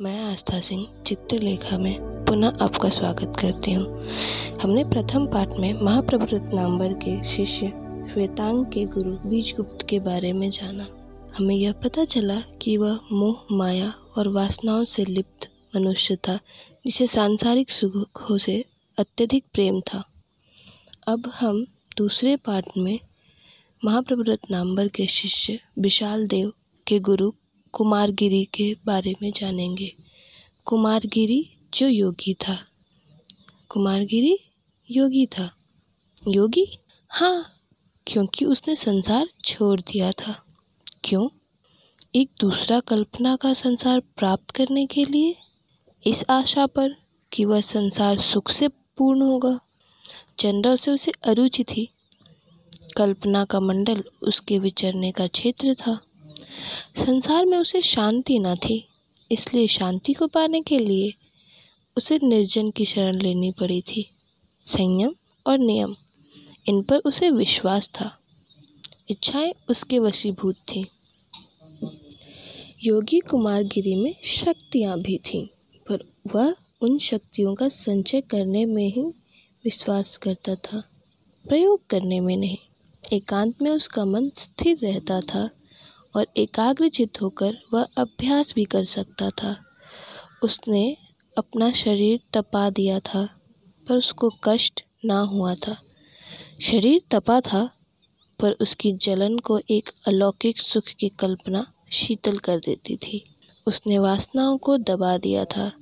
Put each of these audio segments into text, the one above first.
मैं आस्था सिंह, चित्रलेखा में पुनः आपका स्वागत करती हूँ। हमने प्रथम पाठ में महाप्रभु रत्नाम्बर के शिष्य श्वेतांग के गुरु बीजगुप्त के बारे में जाना। हमें यह पता चला कि वह मोह, माया और वासनाओं से लिप्त मनुष्य था, जिसे सांसारिक सुखों से अत्यधिक प्रेम था। अब हम दूसरे पाठ में महाप्रभु रत्नाम्बर के शिष्य विशाल देव के गुरु कुमारगिरी के बारे में जानेंगे। कुमारगिरी जो योगी था। कुमारगिरी योगी था। योगी? हाँ क्योंकि उसने संसार छोड़ दिया था। क्यों? एक दूसरा कल्पना का संसार प्राप्त करने के लिए। इस आशा पर कि वह संसार सुख से पूर्ण होगा। चंद्र से उसे अरुचि थी। कल्पना का मंडल उसके विचरने का क्षेत्र था। संसार में उसे शांति न थी, इसलिए शांति को पाने के लिए उसे निर्जन की शरण लेनी पड़ी थी। संयम और नियम, इन पर उसे विश्वास था। इच्छाएँ उसके वशीभूत थीं। योगी कुमारगिरी में शक्तियाँ भी थीं, पर वह उन शक्तियों का संचय करने में ही विश्वास करता था, प्रयोग करने में नहीं। एकांत में उसका मन स्थिर रहता था। और एकाग्रचित होकर वह अभ्यास भी कर सकता था। उसने अपना शरीर तपा दिया था, पर उसको कष्ट ना हुआ था। शरीर तपा था, पर उसकी जलन को एक अलौकिक सुख की कल्पना शीतल कर देती थी। उसने वासनाओं को दबा दिया था,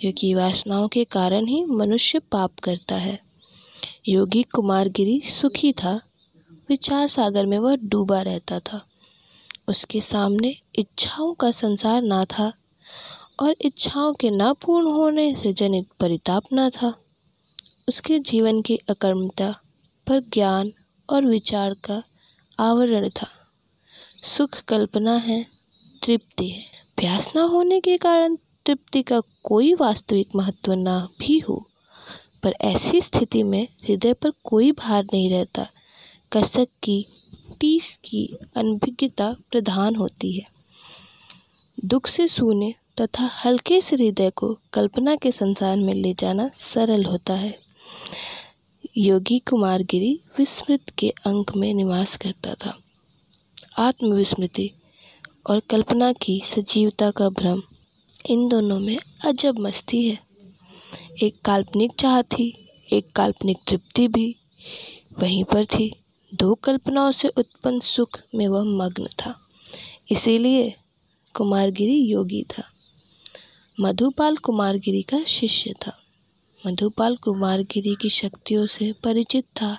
क्योंकि वासनाओं के कारण ही मनुष्य पाप करता है। योगी कुमारगिरी सुखी था, विचार सागर में वह डूबा रहता था। उसके सामने इच्छाओं का संसार ना था और इच्छाओं के ना पूर्ण होने से जनित परिताप न था। उसके जीवन की अकर्मता पर ज्ञान और विचार का आवरण था। सुख कल्पना है, तृप्ति है। प्यास ना होने के कारण तृप्ति का कोई वास्तविक महत्व ना भी हो, पर ऐसी स्थिति में हृदय पर कोई भार नहीं रहता। कसक की टीस की अनभिज्ञता प्रधान होती है। दुख से सूने तथा हल्के से हृदय को कल्पना के संसार में ले जाना सरल होता है। योगी कुमारगिरी विस्मृत के अंक में निवास करता था। आत्मविस्मृति और कल्पना की सजीवता का भ्रम इन दोनों में अजब मस्ती है। एक काल्पनिक चाह थी, एक काल्पनिक तृप्ति भी वहीं पर थी। दो कल्पनाओं से उत्पन्न सुख में वह मग्न था। इसीलिए कुमारगिरी योगी था। मधुपाल कुमारगिरी का शिष्य था। मधुपाल कुमारगिरी की शक्तियों से परिचित था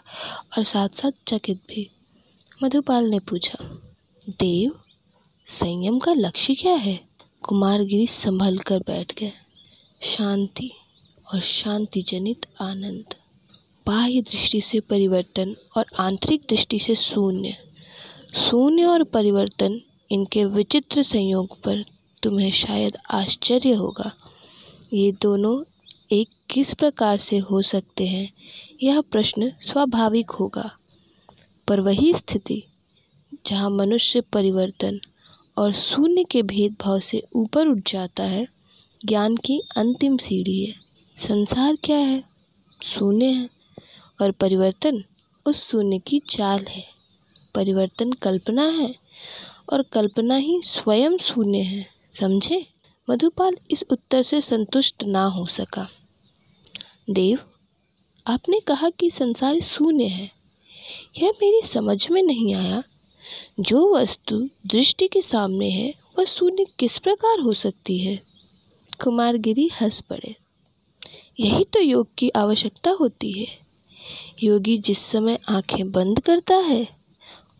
और साथ साथ चकित भी। मधुपाल ने पूछा, देव, संयम का लक्ष्य क्या है? कुमारगिरी संभल कर बैठ गए। शांति और शांति जनित आनंद। बाह्य दृष्टि से परिवर्तन और आंतरिक दृष्टि से शून्य। शून्य और परिवर्तन इनके विचित्र संयोग पर तुम्हें शायद आश्चर्य होगा। ये दोनों एक किस प्रकार से हो सकते हैं, यह प्रश्न स्वाभाविक होगा। पर वही स्थिति, जहाँ मनुष्य परिवर्तन और शून्य के भेदभाव से ऊपर उठ जाता है, ज्ञान की अंतिम सीढ़ी है। संसार क्या है? शून्य है। और परिवर्तन उस शून्य की चाल है। परिवर्तन कल्पना है और कल्पना ही स्वयं शून्य है, समझे? मधुपाल इस उत्तर से संतुष्ट ना हो सका। देव, आपने कहा कि संसार शून्य है। यह मेरी समझ में नहीं आया। जो वस्तु दृष्टि के सामने है, वह शून्य किस प्रकार हो सकती है? कुमारगिरी हंस पड़े। यही तो योग की आवश्यकता होती है। योगी जिस समय आँखें बंद करता है,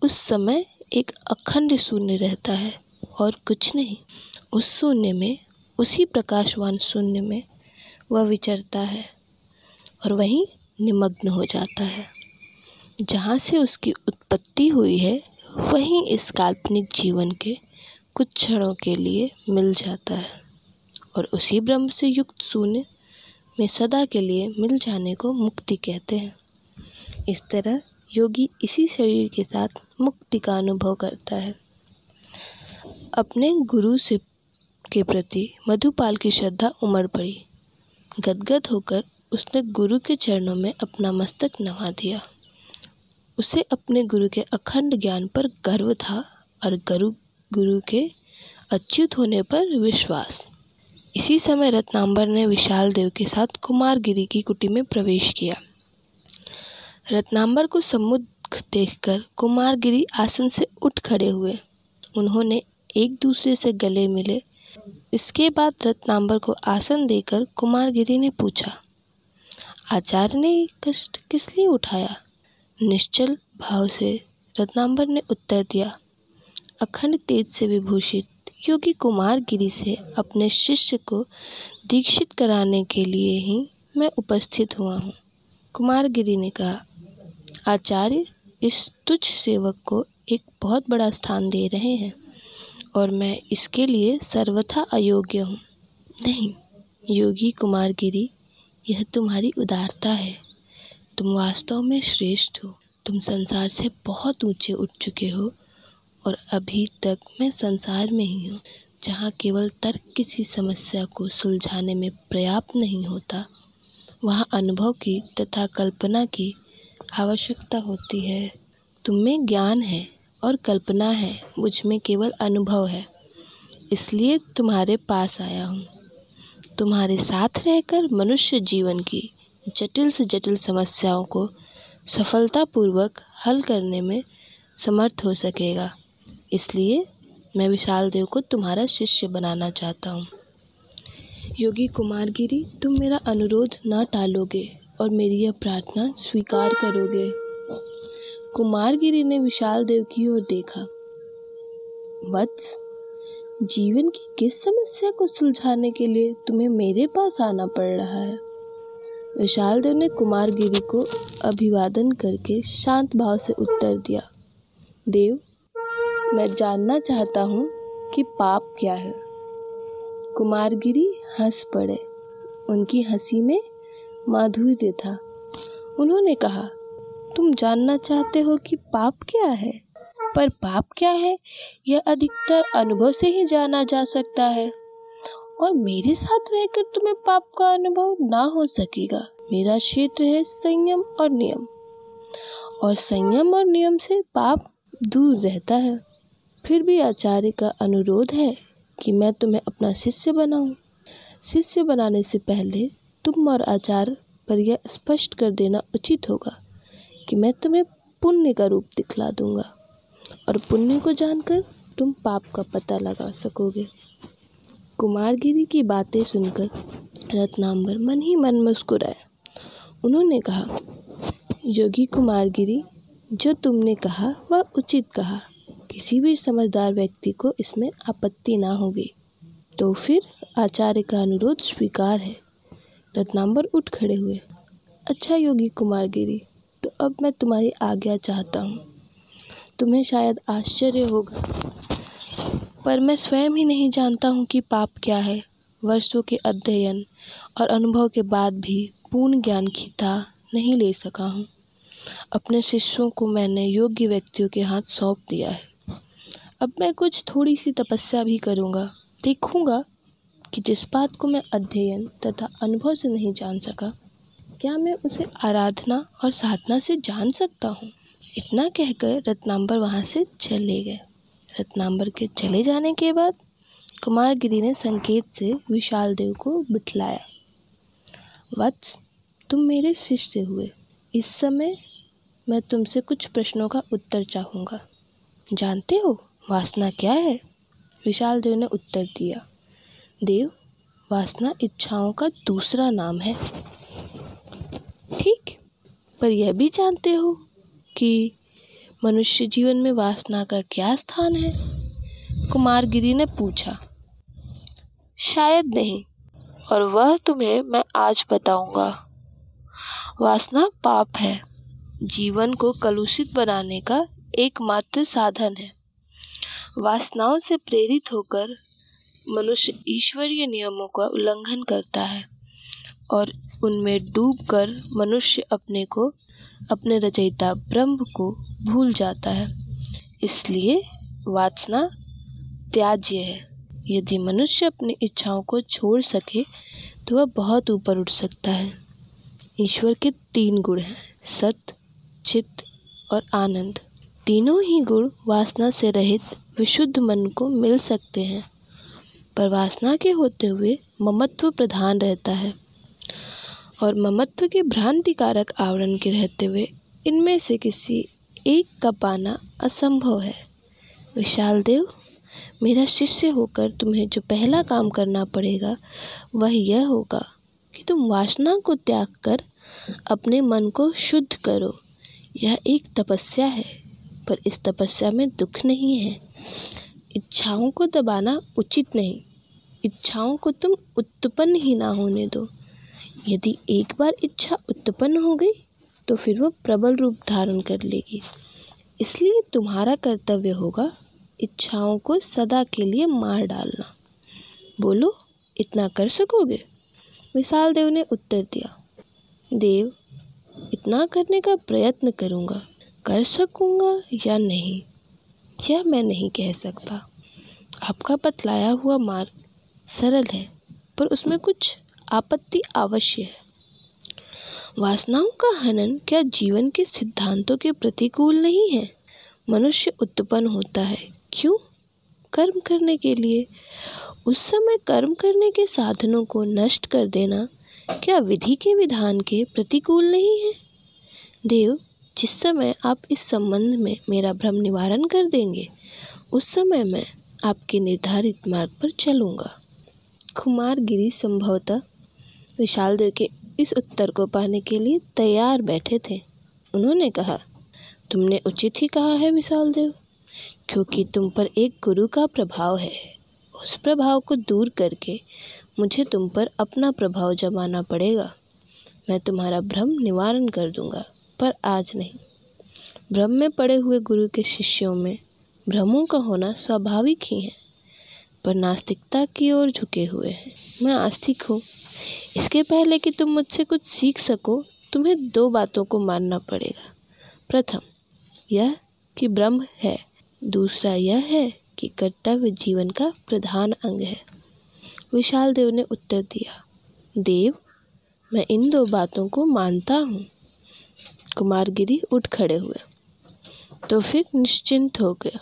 उस समय एक अखंड शून्य रहता है और कुछ नहीं। उस शून्य में, उसी प्रकाशवान शून्य में वह विचरता है और वहीं निमग्न हो जाता है। जहाँ से उसकी उत्पत्ति हुई है, वहीं इस काल्पनिक जीवन के कुछ क्षणों के लिए मिल जाता है और उसी ब्रह्म से युक्त शून्य में सदा के लिए मिल जाने को मुक्ति कहते हैं। इस तरह योगी इसी शरीर के साथ मुक्ति का अनुभव करता है। अपने गुरु से के प्रति मधुपाल की श्रद्धा उमड़ पड़ी। गदगद होकर उसने गुरु के चरणों में अपना मस्तक नवा दिया। उसे अपने गुरु के अखंड ज्ञान पर गर्व था और गुरु गुरु के अच्युत होने पर विश्वास। इसी समय रत्नाम्बर ने विशाल देव के साथ कुमारगिरी की कुटी में प्रवेश किया। रत्नांबर को समुद्र देखकर कुमारगिरी आसन से उठ खड़े हुए। उन्होंने एक दूसरे से गले मिले। इसके बाद रत्नाम्बर को आसन देकर कुमारगिरी ने पूछा, आचार्य ने कष्ट किस लिए उठाया? निश्चल भाव से रत्नाम्बर ने उत्तर दिया, अखंड तेज से विभूषित योगी कुमार गिरी से अपने शिष्य को दीक्षित कराने के लिए ही मैं उपस्थित हुआ हूँ। कुमार गिरी ने कहा आचार्य इस तुच्छ सेवक को एक बहुत बड़ा स्थान दे रहे हैं और मैं इसके लिए सर्वथा अयोग्य हूँ। नहीं, योगी कुमार गिरी, यह तुम्हारी उदारता है। तुम वास्तव में श्रेष्ठ हो। तुम संसार से बहुत ऊँचे उठ चुके हो और अभी तक मैं संसार में ही हूँ, जहाँ केवल तर्क किसी समस्या को सुलझाने में पर्याप्त नहीं होता। वहाँ अनुभव की तथा कल्पना की आवश्यकता होती है। तुम में ज्ञान है और कल्पना है, मुझमें केवल अनुभव है। इसलिए तुम्हारे पास आया हूँ। तुम्हारे साथ रहकर मनुष्य जीवन की जटिल से जटिल समस्याओं को सफलतापूर्वक हल करने में समर्थ हो सकेगा। इसलिए मैं विशाल देव को तुम्हारा शिष्य बनाना चाहता हूँ। योगी कुमार गिरी तुम मेरा अनुरोध न टालोगे। और मेरी यह प्रार्थना स्वीकार करोगे। कुमार गिरी ने विशाल देव की ओर देखा। वत्स, जीवन की किस समस्या को सुलझाने के लिए तुम्हें मेरे पास आना पड़ रहा है? विशाल देव ने कुमार गिरी को अभिवादन करके शांत भाव से उत्तर दिया। देव, मैं जानना चाहता हूँ कि पाप क्या है। कुमारगिरी हंस पड़े। उनकी हँसी में माधुर्य था। उन्होंने कहा, तुम जानना चाहते हो कि पाप क्या है? पर पाप क्या है? यह अधिकतर अनुभव से ही जाना जा सकता है। और मेरे साथ रहकर तुम्हें पाप का अनुभव ना हो सकेगा। मेरा क्षेत्र है संयम और नियम। और संयम और नियम से पाप दूर रहता है। फिर भी आचार्य का अनुरोध है कि मैं तुम्हें अपना शिष्य बनाऊँ। शिष्य बनाने से पहले तुम और आचार्य पर यह स्पष्ट कर देना उचित होगा कि मैं तुम्हें पुण्य का रूप दिखला दूँगा और पुण्य को जानकर तुम पाप का पता लगा सकोगे। कुमारगिरी की बातें सुनकर रत्नाम्बर मन ही मन मुस्कुराया। उन्होंने कहा, योगी कुमारगिरी, जो तुमने कहा, वह उचित कहा। किसी भी समझदार व्यक्ति को इसमें आपत्ति ना होगी। तो फिर आचार्य का अनुरोध स्वीकार है। रत्नांबर उठ खड़े हुए। अच्छा योगी कुमार गिरी तो अब मैं तुम्हारी आज्ञा चाहता हूँ। तुम्हें शायद आश्चर्य होगा, पर मैं स्वयं ही नहीं जानता हूँ कि पाप क्या है। वर्षों के अध्ययन और अनुभव के बाद भी पूर्ण ज्ञान की था नहीं ले सका हूँ। अपने शिष्यों को मैंने योग्य व्यक्तियों के हाथ सौंप दिया है। अब मैं कुछ थोड़ी सी तपस्या भी करूँगा, देखूँगा कि जिस बात को मैं अध्ययन तथा अनुभव से नहीं जान सका, क्या मैं उसे आराधना और साधना से जान सकता हूँ? इतना कहकर रत्नाम्बर वहाँ से चले गए। रत्नाम्बर के चले जाने के बाद कुमारगिरी ने संकेत से विशाल देव को बिठलाया। वत्स, तुम मेरे शिष्य हुए। इस समय मैं तुमसे कुछ प्रश्नों का उत्तर चाहूँगा। जानते हो वासना क्या है? विशाल देव ने उत्तर दिया। देव, वासना इच्छाओं का दूसरा नाम है। ठीक, पर यह भी जानते हो कि मनुष्य जीवन में वासना का क्या स्थान है? कुमारगिरी ने पूछा। शायद नहीं, और वह तुम्हें मैं आज बताऊँगा। वासना पाप है। जीवन को कलुषित बनाने का एकमात्र साधन है। वासनाओं से प्रेरित होकर मनुष्य ईश्वरीय नियमों का उल्लंघन करता है और उनमें डूबकर मनुष्य अपने को, अपने रचयिता ब्रह्म को भूल जाता है। इसलिए वासना त्याज्य है। यदि मनुष्य अपनी इच्छाओं को छोड़ सके तो वह बहुत ऊपर उठ सकता है। ईश्वर के तीन गुण हैं सत्य चित्त और आनंद। तीनों ही गुण वासना से रहित, विशुद्ध मन को मिल सकते हैं। पर वासना के होते हुए ममत्व प्रधान रहता है और ममत्व के भ्रांतिकारक आवरण के रहते हुए इनमें से किसी एक का पाना असंभव है। विशाल देव, मेरा शिष्य होकर तुम्हें जो पहला काम करना पड़ेगा, वह यह होगा कि तुम वासना को त्याग कर अपने मन को शुद्ध करो। यह एक तपस्या है, पर इस तपस्या में दुख नहीं है। इच्छाओं को दबाना उचित नहीं। इच्छाओं को तुम उत्पन्न ही ना होने दो। यदि एक बार इच्छा उत्पन्न हो गई तो फिर वह प्रबल रूप धारण कर लेगी। इसलिए तुम्हारा कर्तव्य होगा इच्छाओं को सदा के लिए मार डालना। बोलो, इतना कर सकोगे? विशाल देव ने उत्तर दिया। देव, इतना करने का प्रयत्न करूँगा। कर सकूँगा या नहीं? यह मैं नहीं कह सकता। आपका बतलाया हुआ मार्ग सरल है, पर उसमें कुछ आपत्ति अवश्य है। वासनाओं का हनन क्या जीवन के सिद्धांतों के प्रतिकूल नहीं है? मनुष्य उत्पन्न होता है, क्यों? कर्म करने के लिए। उस समय कर्म करने के साधनों को नष्ट कर देना क्या विधि के विधान के प्रतिकूल नहीं है? देव, जिस समय आप इस संबंध में मेरा भ्रम निवारण कर देंगे, उस समय मैं आपके निर्धारित मार्ग पर चलूँगा। कुमार गिरी संभवतः विशाल देव के इस उत्तर को पाने के लिए तैयार बैठे थे। उन्होंने कहा, तुमने उचित ही कहा है विशाल देव, क्योंकि तुम पर एक गुरु का प्रभाव है। उस प्रभाव को दूर करके मुझे तुम पर अपना प्रभाव जमाना पड़ेगा। मैं तुम्हारा भ्रम निवारण कर दूँगा, पर आज नहीं। भ्रम में पड़े हुए गुरु के शिष्यों में भ्रमों का होना स्वाभाविक ही है। पर नास्तिकता की ओर झुके हुए हैं। मैं आस्तिक हूँ। इसके पहले कि तुम मुझसे कुछ सीख सको, तुम्हें दो बातों को मानना पड़ेगा। प्रथम, यह कि ब्रह्म है। दूसरा, यह है कि कर्तव्य जीवन का प्रधान अंग है। विशाल देव ने उत्तर दिया, देव, मैं इन दो बातों को मानता हूँ। कुमारगिरी उठ खड़े हुए तो फिर निश्चिंत हो गया,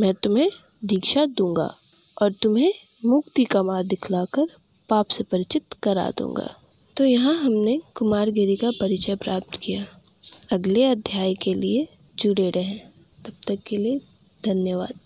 मैं तुम्हें दीक्षा दूँगा। और तुम्हें मुक्ति का मार्ग दिखलाकर पाप से परिचित करा दूँगा। तो यहाँ हमने कुमारगिरी का परिचय प्राप्त किया। अगले अध्याय के लिए जुड़े रहें। तब तक के लिए धन्यवाद।